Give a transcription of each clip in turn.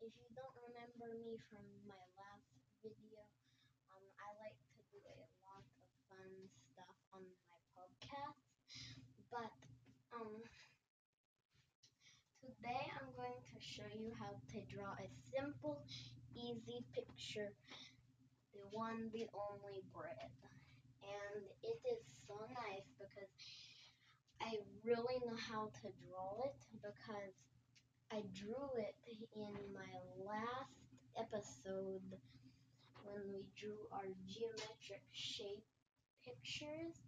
if you don't remember me from my last video, um, I like to do a lot of fun stuff on my podcast. But um, today I'm going to show you how to draw a simple, easy picture, the one, the only bread. And it is so nice because I really know how to draw it because I drew it in my last episode when we drew our geometric shape pictures.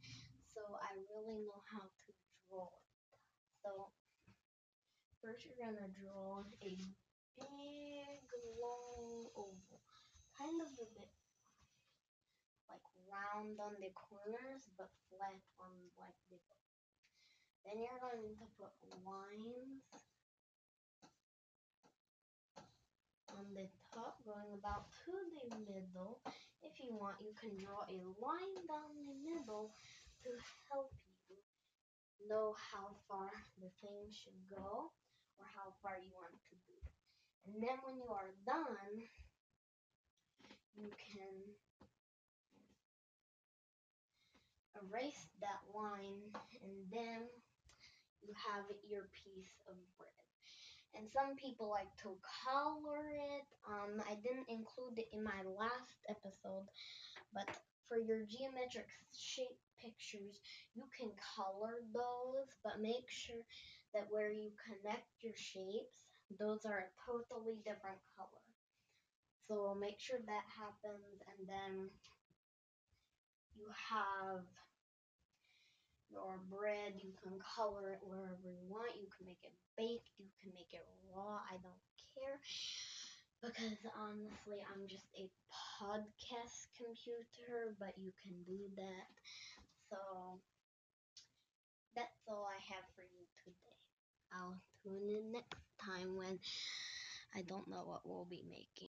So I really know how to draw it. So first you're going to draw a big long oval. Kind of a bit like round on the corners but flat on like the then you're going to put lines the top going about to the middle. If you want, you can draw a line down the middle to help you know how far the thing should go or how far you want to do. And then when you are done, you can erase that line and then you have your piece of bread and some people like to color it. Um, I didn't include it in my last episode, but for your geometric shape pictures, you can color those, but make sure that where you connect your shapes, those are a totally different color. So make sure that happens, and then you have your bread. You can color it wherever you want. You can make it baked. You can make it raw. I don't care. Because honestly, I'm just a podcast computer, but you can do that. So that's all I have for you today. I'll tune in next time when I don't know what we'll be making.